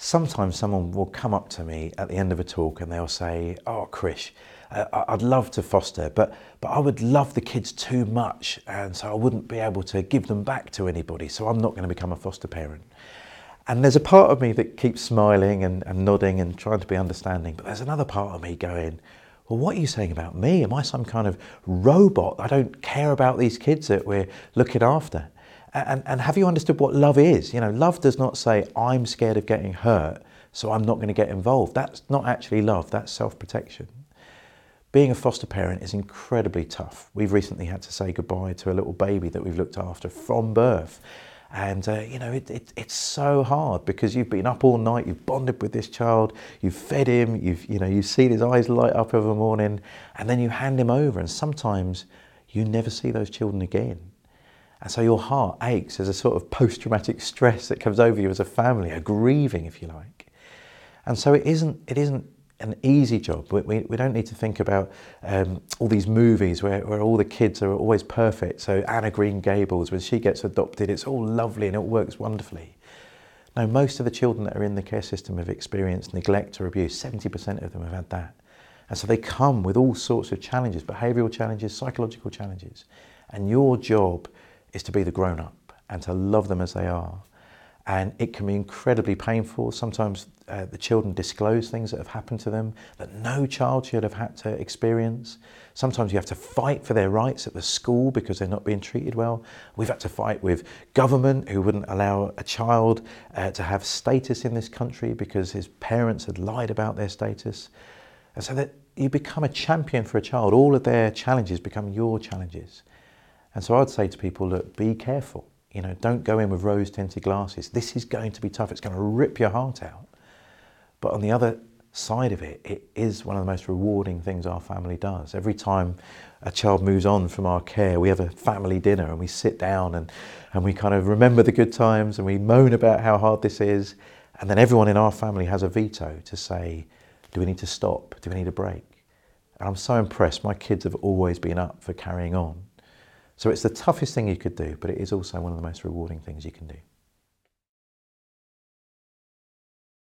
Sometimes someone will come up to me at the end of a talk and they'll say, Oh, uh, I'd love to foster, but, but I would love the kids too much, and so I wouldn't be able to give them back to anybody, so I'm not going to become a foster parent. And there's a part of me that keeps smiling and, and nodding and trying to be understanding, but there's another part of me going, well, what are you saying about me? Am I some kind of robot? I don't care about these kids that we're looking after. And, and have you understood what love is? You know, love does not say, I'm scared of getting hurt, so I'm not going to get involved. That's not actually love, that's self protection. Being a foster parent is incredibly tough. We've recently had to say goodbye to a little baby that we've looked after from birth. And uh, you know, it, it, it's so hard because you've been up all night, you've bonded with this child, you've fed him, you've, you know, you've seen his eyes light up every morning, and then you hand him over, and sometimes you never see those children again. And so your heart aches. as a sort of post traumatic stress that comes over you as a family, a grieving, if you like. And so it isn't, it isn't an easy job. We, we, we don't need to think about um, all these movies where, where all the kids are always perfect. So Anne of Green Gables, when she gets adopted, it's all lovely and it works wonderfully. No, most of the children that are in the care system have experienced neglect or abuse. 70% of them have had that. And so they come with all sorts of challenges, behavioural challenges, psychological challenges. And your job is to be the grown up and to love them as they are. And it can be incredibly painful. Sometimes uh, the children disclose things that have happened to them that no child should have had to experience. Sometimes you have to fight for their rights at the school because they're not being treated well. We've had to fight with government who wouldn't allow a child uh, to have status in this country because his parents had lied about their status. And so that you become a champion for a child. All of their challenges become your challenges. And so I'd say to people, look, be careful. You know, don't go in with rose tinted glasses. This is going to be tough. It's going to rip your heart out. But on the other side of it, it is one of the most rewarding things our family does. Every time a child moves on from our care, we have a family dinner and we sit down and, and we kind of remember the good times and we moan about how hard this is. And then everyone in our family has a veto to say, do we need to stop? Do we need a break? And I'm so impressed. My kids have always been up for carrying on. So it's the toughest thing you could do, but it is also one of the most rewarding things you can do.